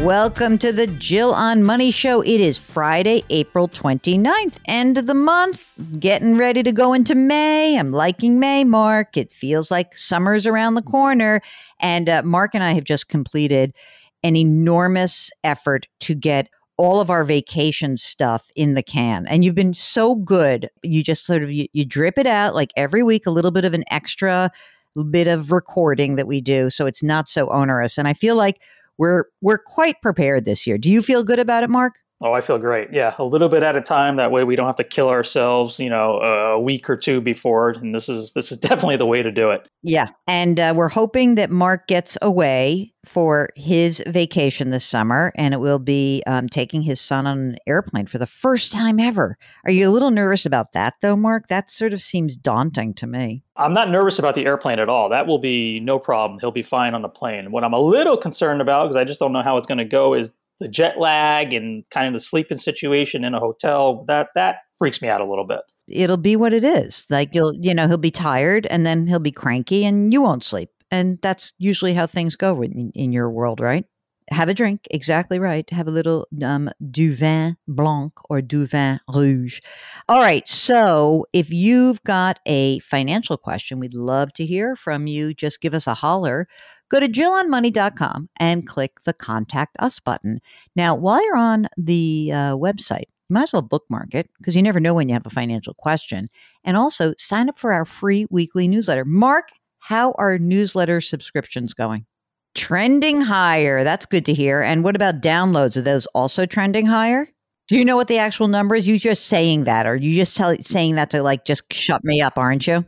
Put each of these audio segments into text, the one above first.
Welcome to the Jill on Money Show. It is Friday, April 29th, end of the month. Getting ready to go into May. I'm liking May, Mark. It feels like summer's around the corner. And uh, Mark and I have just completed an enormous effort to get all of our vacation stuff in the can. And you've been so good. You just sort of you, you drip it out like every week, a little bit of an extra bit of recording that we do. So it's not so onerous. And I feel like we're we're quite prepared this year. Do you feel good about it, Mark? Oh, I feel great. Yeah, a little bit at a time. That way, we don't have to kill ourselves, you know, a week or two before. And this is this is definitely the way to do it. Yeah, and uh, we're hoping that Mark gets away for his vacation this summer, and it will be um, taking his son on an airplane for the first time ever. Are you a little nervous about that, though, Mark? That sort of seems daunting to me. I'm not nervous about the airplane at all. That will be no problem. He'll be fine on the plane. What I'm a little concerned about, because I just don't know how it's going to go, is the jet lag and kind of the sleeping situation in a hotel that that freaks me out a little bit. It'll be what it is. Like you'll you know he'll be tired and then he'll be cranky and you won't sleep. And that's usually how things go in, in your world right? Have a drink. Exactly right. Have a little um, du vin blanc or du vin rouge. All right. So if you've got a financial question we'd love to hear from you. Just give us a holler Go to JillOnMoney.com and click the Contact Us button. Now, while you're on the uh, website, you might as well bookmark it because you never know when you have a financial question. And also sign up for our free weekly newsletter. Mark, how are newsletter subscriptions going? Trending higher. That's good to hear. And what about downloads? Are those also trending higher? Do you know what the actual number is? You just saying that, or you just tell, saying that to like just shut me up, aren't you?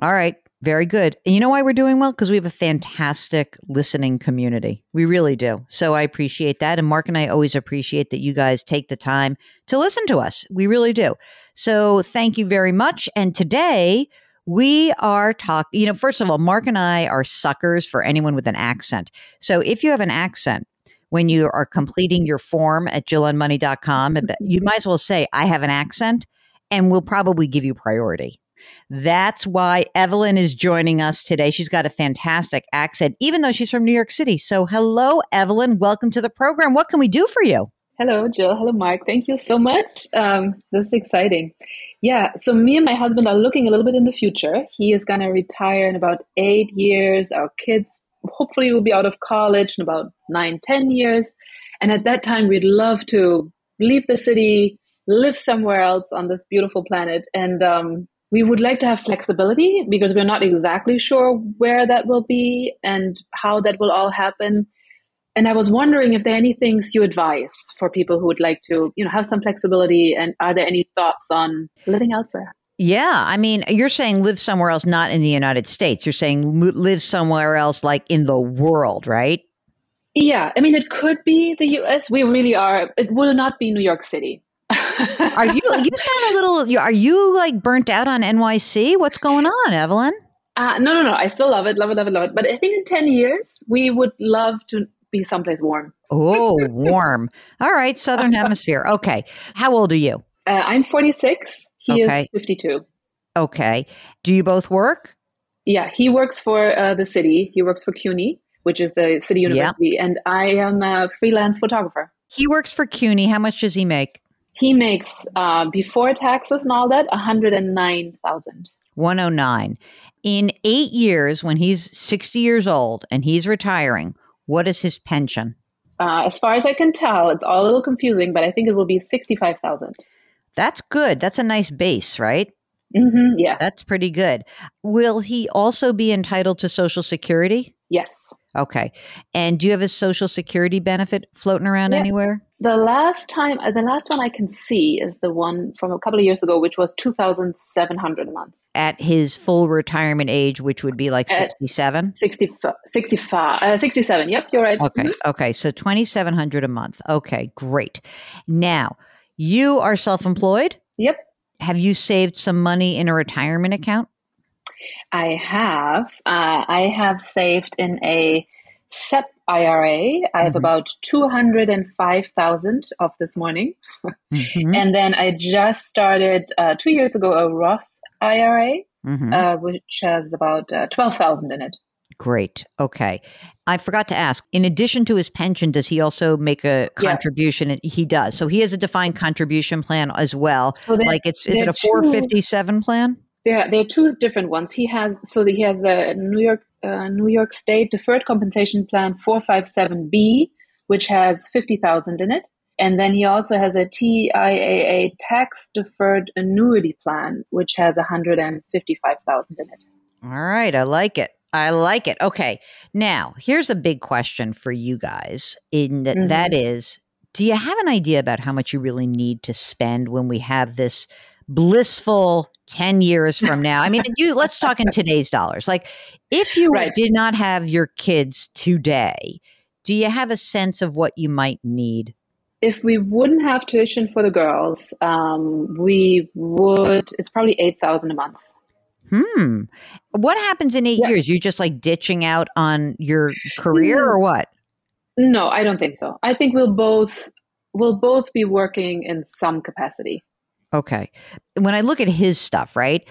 All right. Very good. And you know why we're doing well? Because we have a fantastic listening community. We really do. So I appreciate that. And Mark and I always appreciate that you guys take the time to listen to us. We really do. So thank you very much. And today, we are talking, you know, first of all, Mark and I are suckers for anyone with an accent. So if you have an accent, when you are completing your form at jillonmoney.com, you might as well say, I have an accent, and we'll probably give you priority. That's why Evelyn is joining us today. She's got a fantastic accent, even though she's from New York City. So, hello, Evelyn. Welcome to the program. What can we do for you? Hello, Jill. Hello, Mark. Thank you so much. Um, this is exciting. Yeah, so me and my husband are looking a little bit in the future. He is going to retire in about eight years. Our kids hopefully will be out of college in about nine, ten years. And at that time, we'd love to leave the city, live somewhere else on this beautiful planet, and um, we would like to have flexibility because we're not exactly sure where that will be and how that will all happen. And I was wondering if there are any things you advise for people who would like to, you know, have some flexibility and are there any thoughts on living elsewhere? Yeah, I mean, you're saying live somewhere else, not in the United States. You're saying live somewhere else, like in the world, right? Yeah, I mean, it could be the U.S. We really are. It will not be New York City are you you sound a little are you like burnt out on NYC? What's going on, Evelyn? Uh, no, no, no. I still love it, love it, love it, love it. But I think in 10 years, we would love to be someplace warm. Oh, warm. All right. Southern Hemisphere. Okay. How old are you? Uh, I'm 46. He okay. is 52. Okay. Do you both work? Yeah. He works for uh, the city. He works for CUNY, which is the city university. Yeah. And I am a freelance photographer. He works for CUNY. How much does he make? He makes uh, before taxes and all that 109,000. 109. In 8 years when he's 60 years old and he's retiring, what is his pension? Uh, as far as I can tell, it's all a little confusing, but I think it will be 65,000. That's good. That's a nice base, right? Mm-hmm, yeah. That's pretty good. Will he also be entitled to Social Security? Yes. Okay. And do you have a Social Security benefit floating around yeah. anywhere? The last time, uh, the last one I can see is the one from a couple of years ago, which was two thousand seven hundred a month. at his full retirement age, which would be like 67? 60, 65, uh, 67. Yep, you're right. Okay. Mm-hmm. Okay. So 2700 a month. Okay, great. Now, you are self employed? Yep. Have you saved some money in a retirement account? I have. Uh, I have saved in a SEP IRA. I have mm-hmm. about 205,000 of this morning. mm-hmm. And then I just started uh, two years ago a Roth IRA, mm-hmm. uh, which has about uh, 12,000 in it. Great. Okay. I forgot to ask, in addition to his pension, does he also make a contribution? Yeah. He does. So he has a defined contribution plan as well. So like it's, is it a 457 plan? There, there are two different ones. He has, so he has the New York, uh, New York State Deferred Compensation Plan 457B, which has 50,000 in it. And then he also has a TIAA tax deferred annuity plan, which has 155,000 in it. All right. I like it. I like it. Okay. Now, here's a big question for you guys. In that, mm-hmm. that is, do you have an idea about how much you really need to spend when we have this blissful 10 years from now? I mean, you let's talk in today's dollars. Like if you right. did not have your kids today, do you have a sense of what you might need? If we wouldn't have tuition for the girls, um, we would, it's probably 8000 a month. Hmm. What happens in eight yeah. years? You just like ditching out on your career or what? No, I don't think so. I think we'll both we'll both be working in some capacity. Okay. When I look at his stuff, right?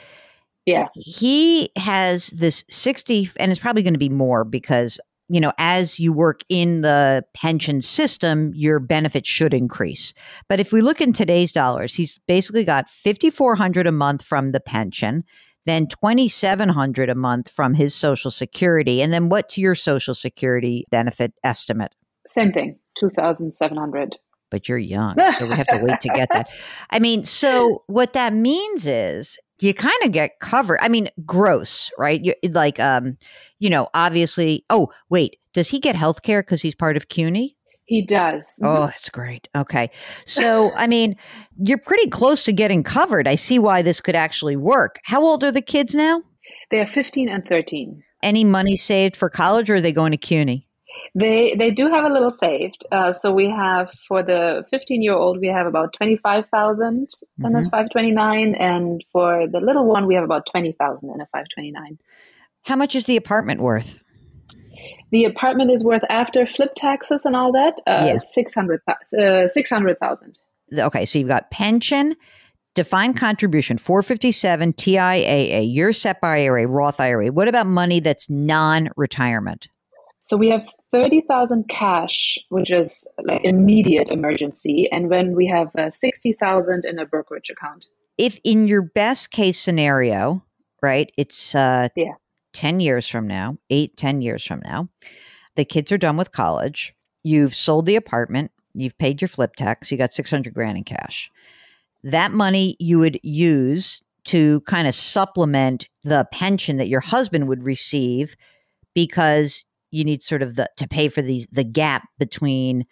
Yeah. He has this 60 and it's probably going to be more because you know, as you work in the pension system, your benefits should increase. But if we look in today's dollars, he's basically got 5400 a month from the pension then 2700 a month from his social security and then what's your social security benefit estimate same thing 2700 but you're young so we have to wait to get that i mean so what that means is you kind of get covered i mean gross right you like um you know obviously oh wait does he get health care because he's part of cuny he does. Oh, that's great. Okay. So, I mean, you're pretty close to getting covered. I see why this could actually work. How old are the kids now? They are 15 and 13. Any money saved for college or are they going to CUNY? They they do have a little saved. Uh, so we have for the 15 year old we have about 25,000 mm-hmm. in a 529 and for the little one we have about 20,000 in a 529. How much is the apartment worth? The apartment is worth after flip taxes and all that, uh, yes. 600,000. Uh, 600, okay, so you've got pension, defined contribution, 457, TIAA, your SEP IRA, Roth IRA. What about money that's non retirement? So we have 30,000 cash, which is like immediate emergency. And when we have uh, 60,000 in a brokerage account. If in your best case scenario, right, it's uh, yeah. 10 years from now, eight, 10 years from now, the kids are done with college. You've sold the apartment. You've paid your flip tax. You got 600 grand in cash. That money you would use to kind of supplement the pension that your husband would receive because you need sort of the to pay for these the gap between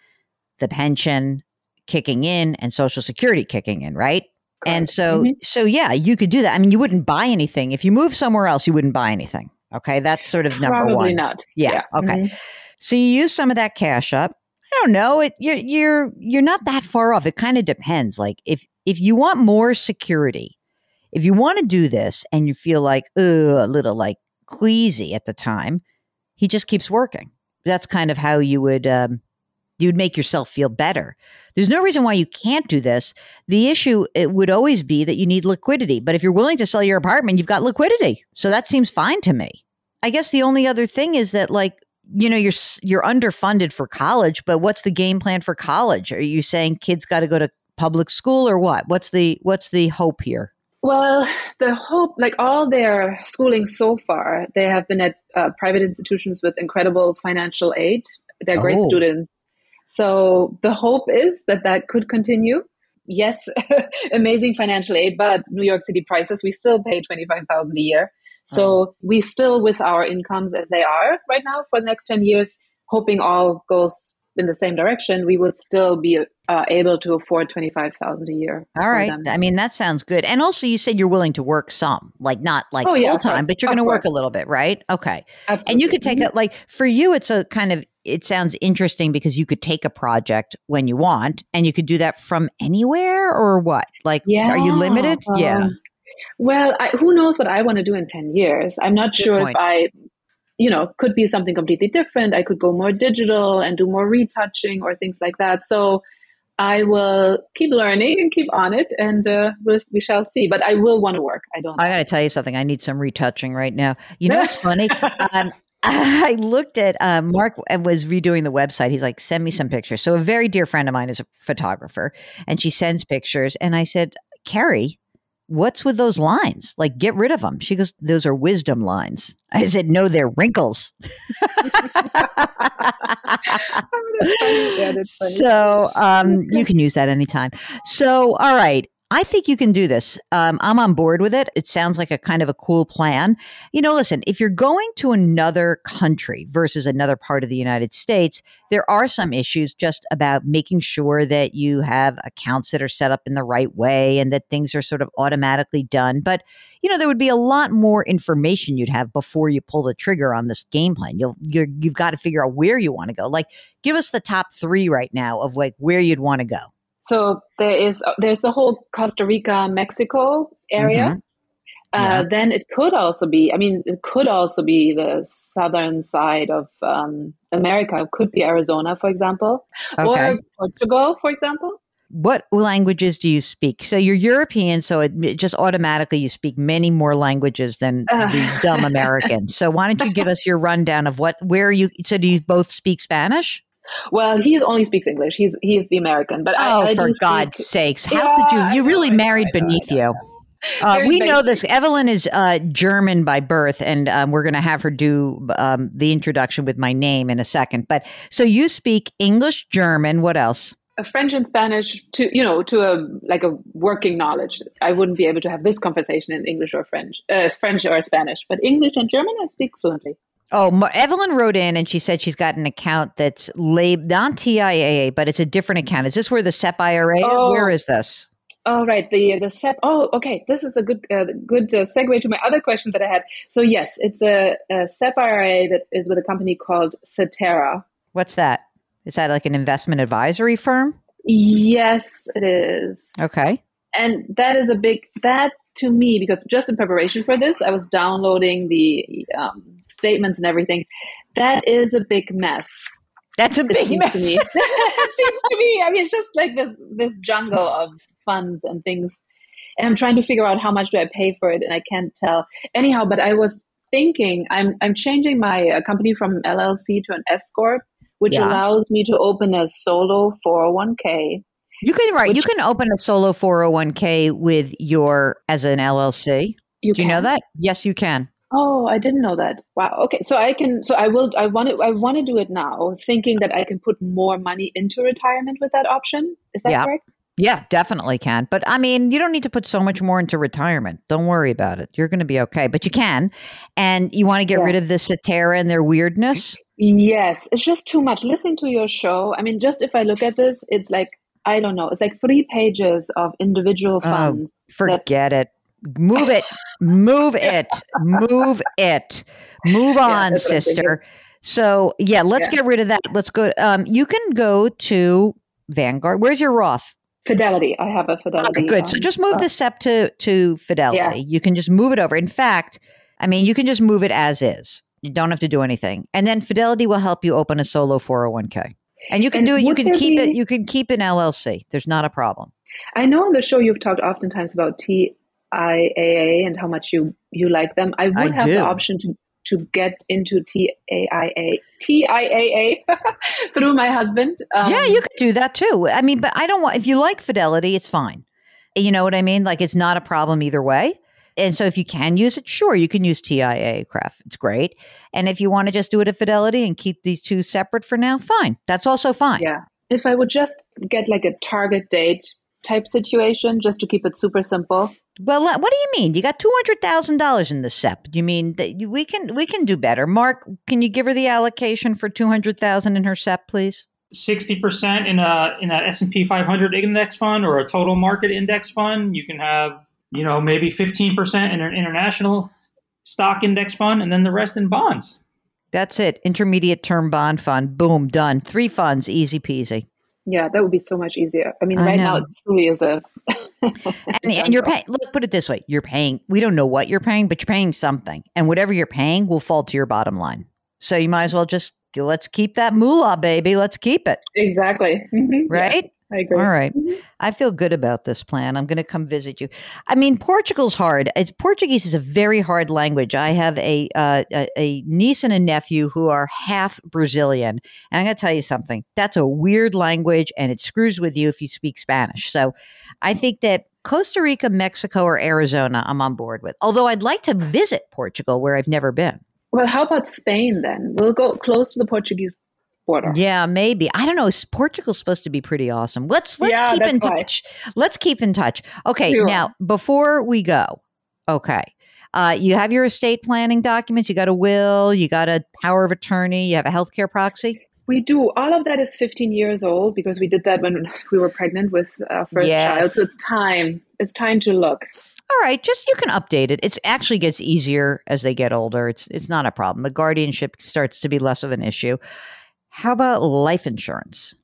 the pension kicking in and social security kicking in, right? And so mm-hmm. so yeah, you could do that. I mean, you wouldn't buy anything. If you move somewhere else, you wouldn't buy anything. Okay, that's sort of number Probably one. Probably not. Yeah. yeah. Okay. Mm-hmm. So you use some of that cash up. I don't know. It you're you're you're not that far off. It kind of depends. Like if if you want more security, if you want to do this and you feel like a little like queasy at the time, he just keeps working. That's kind of how you would um, you would make yourself feel better. There's no reason why you can't do this. The issue it would always be that you need liquidity. But if you're willing to sell your apartment, you've got liquidity. So that seems fine to me. I guess the only other thing is that like you know you're you're underfunded for college, but what's the game plan for college? Are you saying kids got to go to public school or what? What's the what's the hope here? Well, the hope, like all their schooling so far, they have been at uh, private institutions with incredible financial aid. They're great oh. students. So the hope is that that could continue. Yes, amazing financial aid, but New York City prices, we still pay 25,000 a year. So oh. we still with our incomes as they are right now for the next 10 years, hoping all goes in the same direction, we would still be uh, able to afford twenty five thousand a year. All right, I mean that sounds good. And also, you said you're willing to work some, like not like oh, full yeah, time, but you're going to work a little bit, right? Okay. Absolutely. And you could take it like for you, it's a kind of it sounds interesting because you could take a project when you want, and you could do that from anywhere or what? Like, Yeah. are you limited? yeah. um, Well, I, who knows what I want to do in 10 years? I'm not Good sure point. if I, you know, could be something completely different. I could go more digital and do more retouching or things like that. So I will keep learning and keep on it and uh, we'll, we shall see. But I will want to work. I don't I got to tell you something. I need some retouching right now. You know what's funny? um, I looked at uh, Mark and was redoing the website. He's like, "Send me some pictures." So a very dear friend of mine is a photographer, and she sends pictures. And I said, "Carrie, what's with those lines? Like, get rid of them." She goes, "Those are wisdom lines." I said, "No, they're wrinkles." Yeah, that's funny. so um, you can use that anytime. So, all right. I think you can do this. Um, I'm on board with it. It sounds like a kind of a cool plan. You know, listen, if you're going to another country versus another part of the United States, there are some issues just about making sure that you have accounts that are set up in the right way and that things are sort of automatically done. But, you know, there would be a lot more information you'd have before you pull the trigger on this game plan. You'll, you're, you've got to figure out where you want to go. Like, give us the top three right now of like where you'd want to go. So there is there's the whole Costa Rica Mexico area. Yeah. Uh, then it could also be. I mean, it could also be the southern side of um, America. It could be Arizona, for example, Okay. or Portugal, for example. What languages do you speak? So you're European, so it, it just automatically you speak many more languages than Uh. the dumb Americans. So why don't you give us your rundown of what where you? So do you both speak Spanish? Well, he only speaks English. He's he's the American, but Oh, I for God's speak, sakes! How Yeah, could you? You know, really know, married know, beneath you. Uh, we know this. Evelyn is uh, German by birth, and um, we're going to have her do um, the introduction with my name in a second. But so you speak English, German. What else? Uh, French and Spanish to you know to a like a working knowledge. I wouldn't be able to have this conversation in English or French, uh, French or Spanish, but English and German I speak fluently. Oh, Ma- Evelyn wrote in and she said she's got an account that's labeled not TIAA, but it's a different account. Is this where the SEP IRA is? Oh. Where is this? Oh, right. The the SEP. Oh, okay. This is a good uh, good uh, segue to my other question that I had. So yes, it's a, a SEP IRA that is with a company called Cetera. What's that? Is that like an investment advisory firm? Yes, it is. Okay. And that is a big that to me because just in preparation for this, I was downloading the um, statements and everything. That is a big mess. That's a It big mess. to me. it seems to me. I mean, it's just like this this jungle of funds and things, and I'm trying to figure out how much do I pay for it, and I can't tell. Anyhow, but I was thinking I'm I'm changing my uh, company from LLC to an S corp, which Yeah. allows me to open a solo 401k. You can right. You can open a solo 401k with your as an LLC. You Do you know that? Yes, you can. Oh, I didn't know that. Wow. Okay, so I can. So I will. I want to. I want to do it now, thinking that I can put more money into retirement with that option. Is that Yeah. correct? Yeah, definitely can. But I mean, you don't need to put so much more into retirement. Don't worry about it. You're going to be okay. But you can. And you want to get Yeah. rid of the Cetera and their weirdness? Yes, it's just too much. Listening to your show, I mean, just if I look at this, it's like I don't know. It's like three pages of individual Oh, funds. that- Forget it. Move it. Move it. Move it. Move on, that's sister. So yeah, let's Yeah. get rid of that. Let's go. Um, you can go to Vanguard. Where's your Roth? Fidelity. I have a Fidelity. Okay, good. So um, just move uh, the SEP to to Fidelity. Yeah. You can just move it over. In fact, I mean, you can just move it as is. You don't have to do anything, and then Fidelity will help you open a solo four hundred one k. And you can And do it. You can keep it. You can keep an LLC. There's not a problem. I know on the show you've talked oftentimes about TIAA and how much you you like them. I would I have do. the option to to get into TAIA TIAA through my husband. Um, yeah, you could do that too. I mean, but I don't want. If you like Fidelity, it's fine. You know what I mean? Like it's not a problem either way. And so if you can use it, sure, you can use TIAA-CREF. It's great. And if you want to just do it at Fidelity and keep these two separate for now, fine. That's also fine. Yeah. If I would just get like a target date type situation, just to keep it super simple. Well, uh, what do you mean? You got two hundred thousand dollars in the SEP. You mean that we can we can do better? Mark, can you give her the allocation for two hundred thousand in her SEP, please? 60% in a in a S&P 500 index fund or a total market index fund. You can have, you know, maybe 15% in an international stock index fund and then the rest in bonds. That's it. Intermediate term bond fund. Boom, done. Three funds, easy peasy. Yeah, that would be so much easier. I mean, I right know. now it truly is a. and, and you're paying. Look, put it this way: you're paying. We don't know what you're paying, but you're paying something, and whatever you're paying will fall to your bottom line. So you might as well just let's keep that moolah, baby. Let's keep it. Exactly. Mm-hmm. Right? Yeah. I agree. All right. mm-hmm. I feel good about this plan. I'm going to come visit you. I mean, Portugal's hard. It's, Portuguese is a very hard language. I have a, uh, a, a niece and a nephew who are half Brazilian, and I'm going to tell you something. That's a weird language, and it screws with you if you speak Spanish. So, I think that Costa Rica, Mexico, or Arizona, I'm on board with. Although I'd like to visit Portugal, where I've never been. Well, how about Spain then? We'll go close to the Portuguese border. Yeah, maybe. I don't know. Portugal's supposed to be pretty awesome. Let's let's yeah, keep in why. touch. Let's keep in touch. Okay, sure. now before we go, okay. Uh, you have your estate planning documents. You got a will. You got a power of attorney. You have a healthcare proxy. We do. All of that is 15 years old because we did that when we were pregnant with our first yes. child. So it's time. It's time to look. All right, just you can update it. It actually gets easier as they get older. It's it's not a problem. The guardianship starts to be less of an issue. How about life insurance?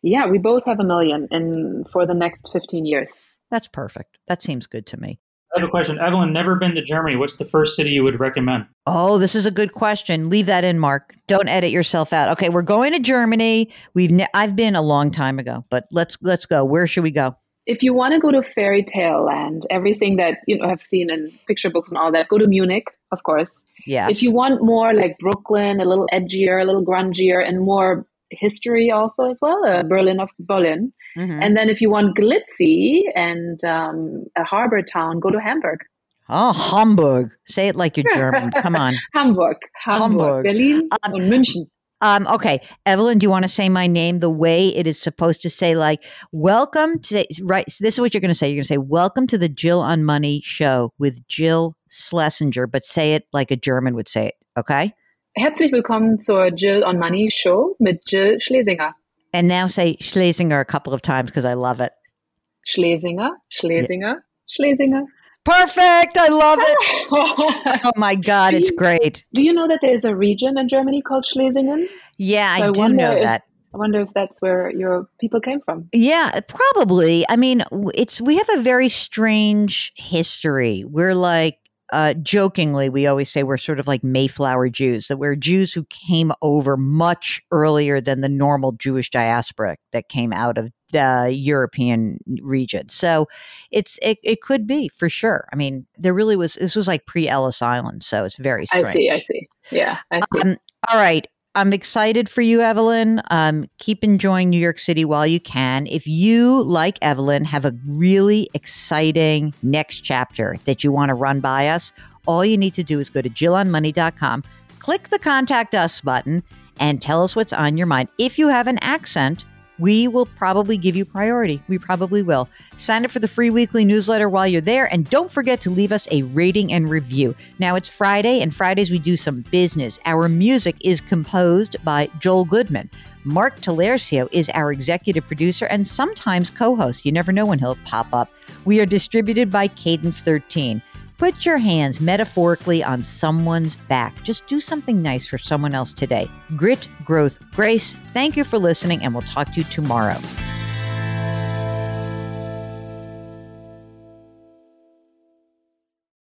Yeah, we both have a million in for the next 15 years. That's perfect. That seems good to me. I have a question. Evelyn, never been to Germany. What's the first city you would recommend? Oh, this is a good question. Leave that in, Mark. Don't edit yourself out. Okay, we're going to Germany. We've ne- I've been a long time ago, but let's let's go. Where should we go? If you want to go to fairy tale land, everything that you know have seen in picture books and all that, go to Munich, of course. Yeah. If you want more like Brooklyn, a little edgier, a little grungier, and more history also as well, uh, Berlin of Berlin. Mm-hmm. And then if you want glitzy and um, a harbor town, go to Hamburg. Oh, Hamburg. Say it like you're German. Come on. Hamburg. Hamburg. Hamburg. Berlin um, und München. Um, okay, Evelyn, do you want to say my name the way it is supposed to say? Like, welcome to right. So this is what you're going to say. You're going to say, "Welcome to the Jill on Money show with Jill Schlesinger," but say it like a German would say it. Okay. Herzlich willkommen zur Jill on Money show mit Jill Schlesinger. And now say Schlesinger a couple of times because I love it. Schlesinger, Schlesinger, yeah. Schlesinger. Perfect. I love it. oh my God, it's great. Do you know that there's a region in Germany called Schlesingen? Yeah, so I, I do know if, that. I wonder if that's where your people came from. Yeah, probably. I mean, it's we have a very strange history. We're like uh, jokingly, we always say we're sort of like Mayflower Jews, that we're Jews who came over much earlier than the normal Jewish diaspora that came out of the European region. So it's it, it could be for sure. I mean, there really was this was like pre Ellis Island, so it's very strange. I see, I see. Yeah, I see. Um, all right. I'm excited for you, Evelyn. Um, keep enjoying New York City while you can. If you, like Evelyn, have a really exciting next chapter that you want to run by us, all you need to do is go to jillonmoney.com, click the contact us button, and tell us what's on your mind. If you have an accent, we will probably give you priority. We probably will. Sign up for the free weekly newsletter while you're there, and don't forget to leave us a rating and review. Now it's Friday, and Fridays we do some business. Our music is composed by Joel Goodman. Mark Talercio is our executive producer and sometimes co host. You never know when he'll pop up. We are distributed by Cadence 13. Put your hands metaphorically on someone's back. Just do something nice for someone else today. Grit, growth, grace. Thank you for listening, and we'll talk to you tomorrow.